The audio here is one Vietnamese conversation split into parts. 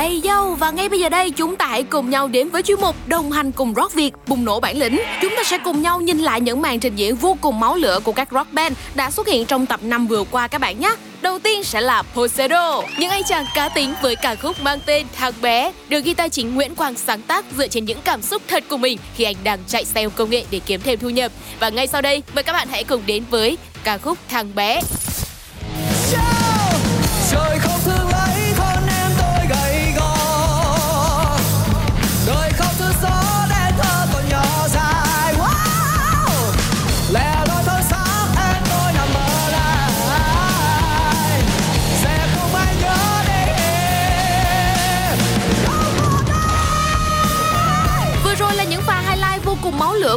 Ây dâu và ngay bây giờ đây chúng ta hãy cùng nhau đến với chuyên mục đồng hành cùng rock Việt bùng nổ bản lĩnh. Chúng ta sẽ cùng nhau nhìn lại những màn trình diễn vô cùng máu lửa của các rock band đã xuất hiện trong tập năm vừa qua các bạn nhé. Đầu tiên sẽ là Poseidon, những anh chàng cá tính với ca khúc mang tên Thằng bé, được guitar chính Nguyễn Quang sáng tác dựa trên những cảm xúc thật của mình khi anh đang chạy xe công nghệ để kiếm thêm thu nhập. Và ngay sau đây, mời các bạn hãy cùng đến với ca khúc Thằng bé.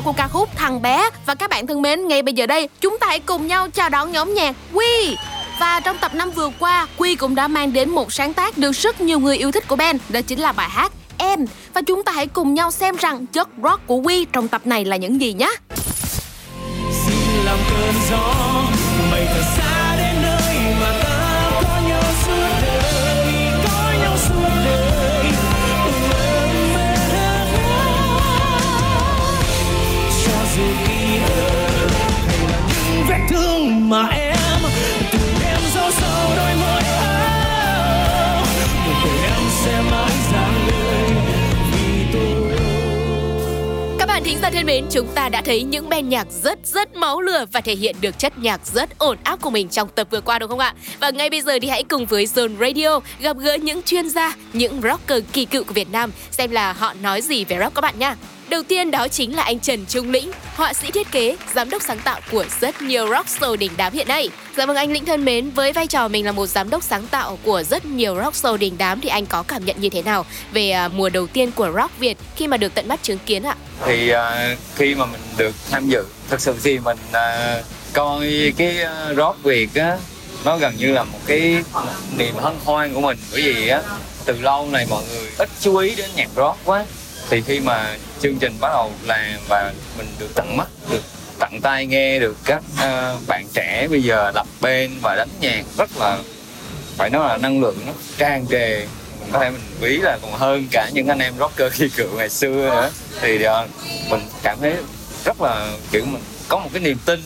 Của ca khúc Thằng bé và các bạn thân mến, ngay bây giờ đây chúng ta hãy cùng nhau chào đón nhóm nhạc Quy. Và trong tập năm vừa qua, Quy cũng đã mang đến một sáng tác được rất nhiều người yêu thích của Ben đó chính là bài hát Em. Và chúng ta hãy cùng nhau xem rằng chất rock của Quy trong tập này là những gì nhé. xin làm cơn gió bay thật xa mà em từng đêm giấu sâu đôi môi áo em sẽ mãi giang vì tôi Các bạn thính giả thân mến, chúng ta đã thấy những band nhạc rất rất máu lửa và thể hiện được chất nhạc rất ổn áp của mình trong tập vừa qua đúng không ạ? Và ngay bây giờ thì hãy cùng với Zone Radio gặp gỡ những chuyên gia, những rocker kỳ cựu của Việt Nam xem là họ nói gì về rock các bạn nha. Đầu tiên đó chính là anh Trần Trung Lĩnh, họa sĩ thiết kế, giám đốc sáng tạo của rất nhiều rock show đỉnh đám hiện nay. Dạ vâng anh Lĩnh thân mến, với vai trò mình là một giám đốc sáng tạo của rất nhiều rock show đỉnh đám thì anh có cảm nhận như thế nào về à, mùa đầu tiên của rock Việt khi mà được tận mắt chứng kiến ạ? thì uh, khi mà mình được tham dự thật sự thì mình uh, coi cái rock việt á nó gần như là một cái niềm hân hoan của mình bởi vì á từ lâu này mọi người ít chú ý đến nhạc rock quá thì khi mà chương trình bắt đầu làm và mình được tận mắt được tận tay nghe được các uh, bạn trẻ bây giờ lập bên và đánh nhạc rất là phải nói là năng lượng nó tràn trề. Mình có thể mình ví là còn hơn cả những anh em rocker khi cựu ngày xưa nữa. Thì uh, mình cảm thấy rất là kiểu mình có một cái niềm tin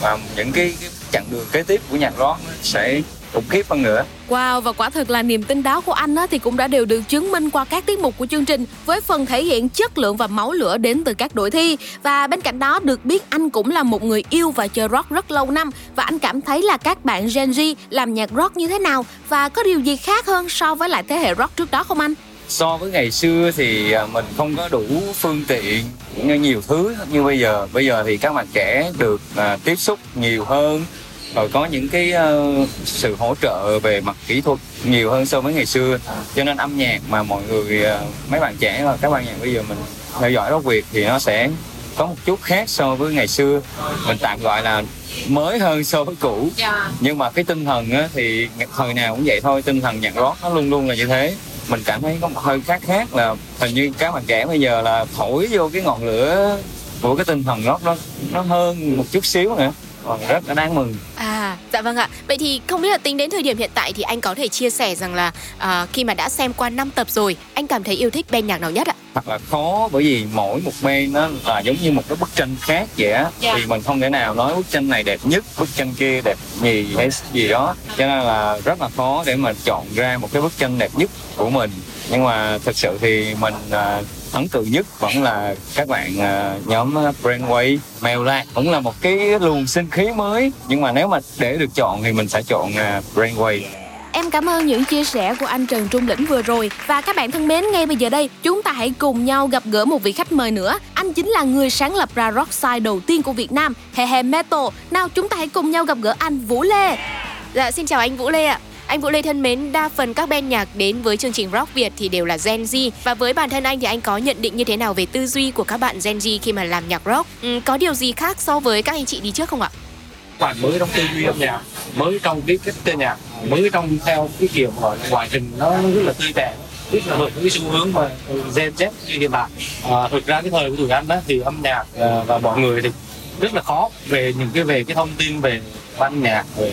và những cái, cái chặng đường kế tiếp của nhạc rock sẽ khủng khiếp hơn nữa. Wow và quả thật là niềm tin đó của anh á, thì cũng đã đều được chứng minh qua các tiết mục của chương trình với phần thể hiện chất lượng và máu lửa đến từ các đội thi. Và bên cạnh đó được biết anh cũng là một người yêu và chơi rock rất lâu năm và anh cảm thấy là các bạn Gen Z làm nhạc rock như thế nào và có điều gì khác hơn so với lại thế hệ rock trước đó không anh? so với ngày xưa thì à, mình không có đủ phương tiện như nhiều thứ như bây giờ. Bây giờ thì các bạn trẻ được à, tiếp xúc nhiều hơn rồi có những cái ờ, sự hỗ trợ về mặt kỹ thuật nhiều hơn so với ngày xưa. Cho nên âm nhạc mà mọi người ờ, mấy bạn trẻ và các bạn nhạc bây giờ mình theo dõi rock việt thì nó sẽ có một chút khác so với ngày xưa. Mình tạm gọi là mới hơn so với cũ. Nhưng mà cái tinh thần á, thì thời nào cũng vậy thôi tinh thần nhạc rock nó luôn luôn là như thế. Mình cảm thấy có một hơi khác khác là hình như các bạn trẻ bây giờ là thổi vô cái ngọn lửa của cái tinh thần rock nó nó hơn một chút xíu nữa còn rất là đáng mừng À, dạ vâng ạ. Vậy thì không biết là tính đến thời điểm hiện tại thì anh có thể chia sẻ rằng là à, khi mà đã xem qua 5 tập rồi, anh cảm thấy yêu thích band nhạc nào nhất ạ? thật là khó bởi vì mỗi một bên nó là giống như một cái bức tranh khác vậy á Dạ. thì mình không thể nào nói bức tranh này đẹp nhất bức tranh kia đẹp nhì hay gì đó cho nên là rất là khó để mà chọn ra một cái bức tranh đẹp nhất của mình nhưng mà thực sự thì mình à, ấn tượng nhất vẫn là các bạn à, nhóm Brainwave. Mèo Lạc vẫn là một cái luồng sinh khí mới nhưng mà nếu mà để được chọn thì mình sẽ chọn à, Brainwave. Em cảm ơn những chia sẻ của anh Trần Trung Lĩnh vừa rồi. Và các bạn thân mến, ngay bây giờ đây Chúng ta hãy cùng nhau gặp gỡ một vị khách mời nữa. Anh chính là người sáng lập ra rock side đầu tiên của Việt Nam He He Metal. Nào chúng ta hãy cùng nhau gặp gỡ anh Vũ Lê. Dạ xin chào anh Vũ Lê ạ anh Vũ Lê thân mến, đa phần các ban nhạc đến với chương trình Rock Việt thì đều là Gen Z Và với bản thân anh thì anh có nhận định như thế nào về tư duy của các bạn Gen Z khi mà làm nhạc rock? Ừ, có điều gì khác so với các anh chị đi trước không ạ? bạn mới trong tư duy âm nhạc mới trong cái cách chơi nhạc mới trong theo cái kiểu gọi ngoại hình nó rất là tươi đẹp rất là hợp với cái xu hướng mà Gen Z như hiện tại à, thực ra cái thời của tụi anh đó thì âm nhạc à, và mọi người thì rất là khó về những cái về cái thông tin về ban nhạc về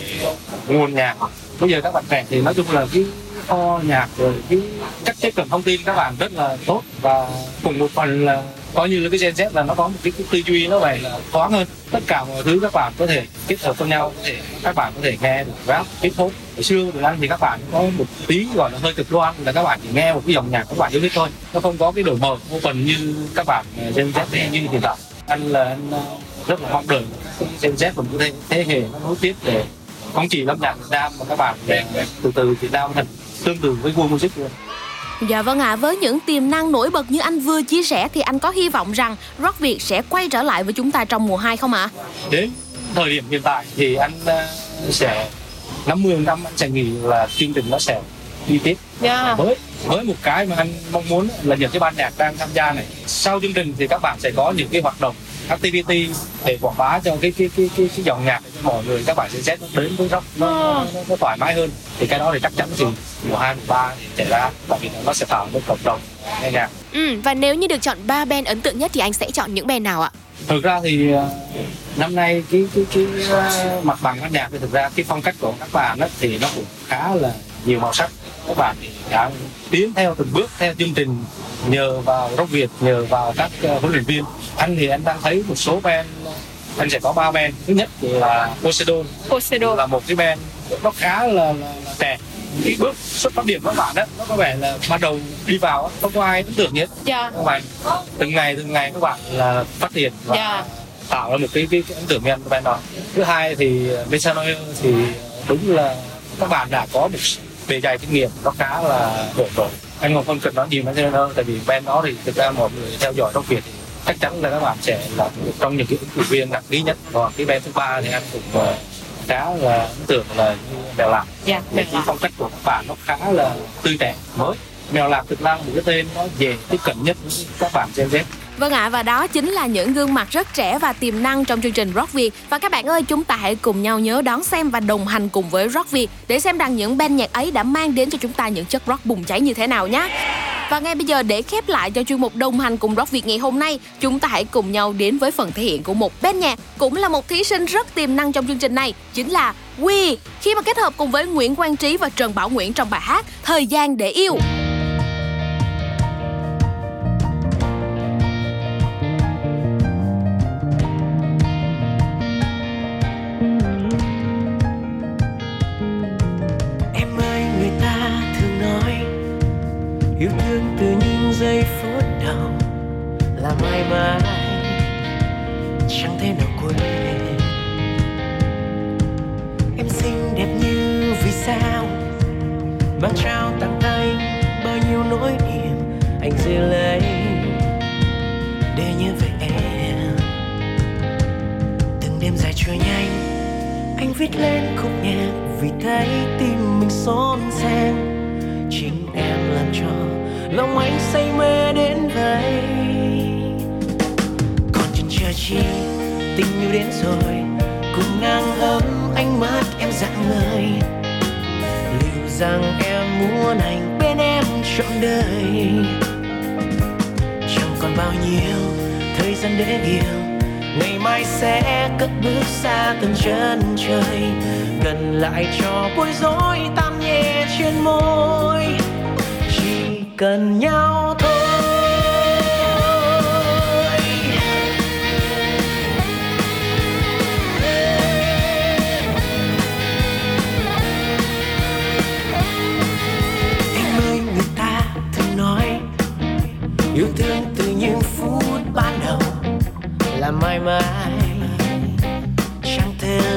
nguồn nhạc bây giờ các bạn trẻ thì nói chung là cái kho nhạc rồi cái cách tiếp cận thông tin các bạn rất là tốt và cùng một phần là coi như là cái Gen Z là nó có một cái, cái tư duy nó vậy là thoáng hơn. Tất cả mọi thứ các bạn có thể kết hợp với nhau có thể các bạn có thể nghe được rap hip hop. Hồi xưa được ăn thì các bạn có một tí gọi là hơi cực đoan là các bạn chỉ nghe một cái dòng nhạc các bạn yêu thích thôi. Nó không có cái đổi mở phần như các bạn ờ, Gen Z như hiện tại. Anh là anh ờ, rất là mong đợi Gen Z và những thế hệ nó nối tiếp để không chỉ âm nhạc Việt Nam mà các bạn để từ từ Việt Nam thành tương tự với World Music luôn Dạ vâng ạ, à, với những tiềm năng nổi bật như anh vừa chia sẻ thì anh có hy vọng rằng rock Việt sẽ quay trở lại với chúng ta trong mùa 2 không ạ? À? Đến thời điểm hiện tại thì anh uh, sẽ 50 năm anh sẽ nghĩ là chương trình nó sẽ đi tiếp. Yeah. Dạ. Với với một cái mà anh mong muốn là những cái ban nhạc đang tham gia này sau chương trình thì các bạn sẽ có những cái hoạt động activity để quảng bá cho cái cái cái cái, cái dòng nhạc cho mọi người các bạn sẽ xét đến với rock nó, nó, nó, nó thoải mái hơn. Thì cái đó thì chắc chắn thì mùa hai mùa ba thì xảy ra tại vì nó sẽ tạo một cộng đồng nghe nhạc. Ừ, và nếu như được chọn ba band ấn tượng nhất thì anh sẽ chọn những band nào ạ? Thực ra thì uh, năm nay cái cái cái uh, mặt bằng âm nhạc thì thực ra cái phong cách của các bạn đó thì nó cũng khá là nhiều màu sắc. Các bạn đã tiến theo từng bước theo chương trình nhờ vào rock việt nhờ vào các uh, huấn luyện viên. Anh thì anh đang thấy một số band anh sẽ có ba band. Thứ nhất là Poseidon. Poseidon. Là một cái band nó khá là, là, là trẻ. Cái bước xuất phát điểm các bạn đó nó có vẻ là ban đầu đi vào không có ai ấn tượng nhất. Yeah. các bạn từng ngày từng ngày các bạn là phát triển và yeah. tạo ra một cái, cái, cái ấn tượng nhân của band đó. Thứ hai thì Metanoia thì đúng là các bạn đã có một bề dày kinh nghiệm nó khá là ổn rồi anh còn không cần nói nhiều Metanoia tại vì band đó thì thực ra mọi người theo dõi trong thì chắc chắn là các bạn sẽ là một trong những cái ứng cử viên nặng ký nhất. Còn cái band thứ ba thì anh cũng uh, khá là ấn tượng là như mèo lạc dạ, cái phong cách của các bạn nó khá là tươi trẻ mới. Mèo lạc thực ra một cái tên nó dễ tiếp cận nhất với các bạn Gen Z Vâng ạ, à, và đó chính là những gương mặt rất trẻ và tiềm năng trong chương trình Rock Việt. Và các bạn ơi, chúng ta hãy cùng nhau nhớ đón xem và đồng hành cùng với Rock Việt để xem rằng những band nhạc ấy đã mang đến cho chúng ta những chất rock bùng cháy như thế nào nhé. Và ngay bây giờ để khép lại cho chuyên mục đồng hành cùng Rock Việt ngày hôm nay, chúng ta hãy cùng nhau đến với phần thể hiện của một band nhạc cũng là một thí sinh rất tiềm năng trong chương trình này, chính là Quy. Khi mà kết hợp cùng với Nguyễn Quang Trí và Trần Bảo Nguyễn trong bài hát Thời gian để yêu. Nỗi niềm anh sẽ lấy. Để nhớ về em, từng đêm dài trôi nhanh, anh viết lên khúc nhạc vì thấy tim mình xôn xao chính em làm cho lòng anh say mê đến vậy. Còn chân chờ chi, tình yêu đến rồi, cùng ngang ấm ánh mắt em dạng người. Liệu rằng em muốn anh bên em trọn đời. Chẳng còn bao nhiêu thời gian để yêu ngày mai sẽ cất bước xa từng chân trời, gần lại cho bối rối tan nhẹ trên môi. Chỉ cần nhau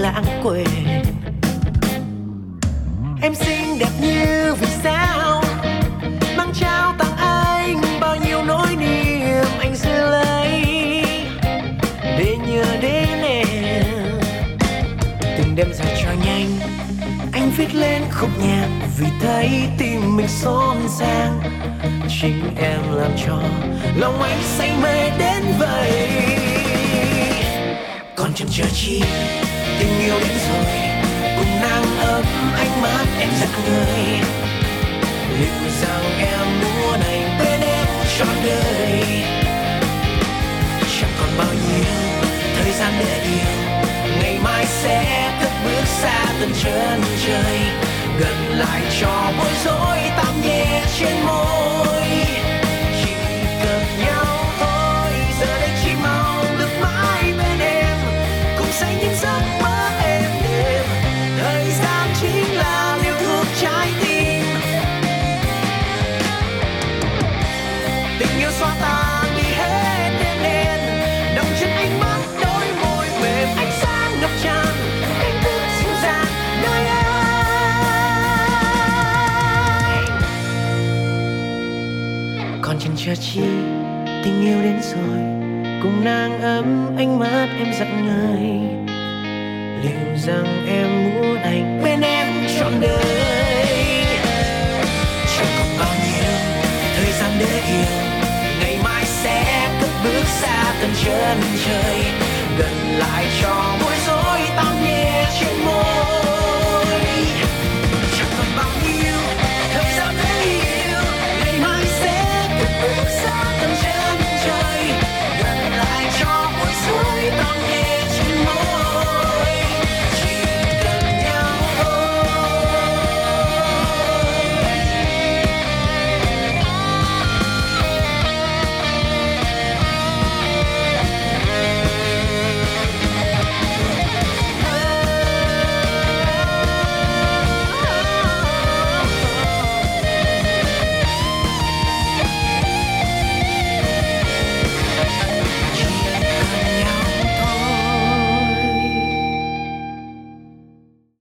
lãng quên. Em xinh đẹp như vì sao? Mang trao tặng anh bao nhiêu nỗi niềm anh giữ lấy để nhớ đến em. Từng đêm dài cho nhanh, anh viết lên khúc nhạc vì thấy tim mình xôn xang. Chính em làm cho lòng anh say mê đến vậy còn chậm chờ chi, tình yêu đến rồi, cùng nắng ấm ánh mắt em giật người. Liệu rằng em muốn anh bên em trọn đời? Chẳng còn bao nhiêu thời gian để yêu, ngày mai sẽ cất bước xa từng chân trời. Gần lại cho bối rối môi. Chi, tình yêu đến rồi, cùng nàng ấm ánh mắt em dặn người liệu rằng em muốn anh bên em trọn đời? Chẳng còn bao nhiêu thời gian để yêu, ngày mai sẽ cất bước xa tận chân trời. Gần lại cho bối rối tao nhẹ trên môi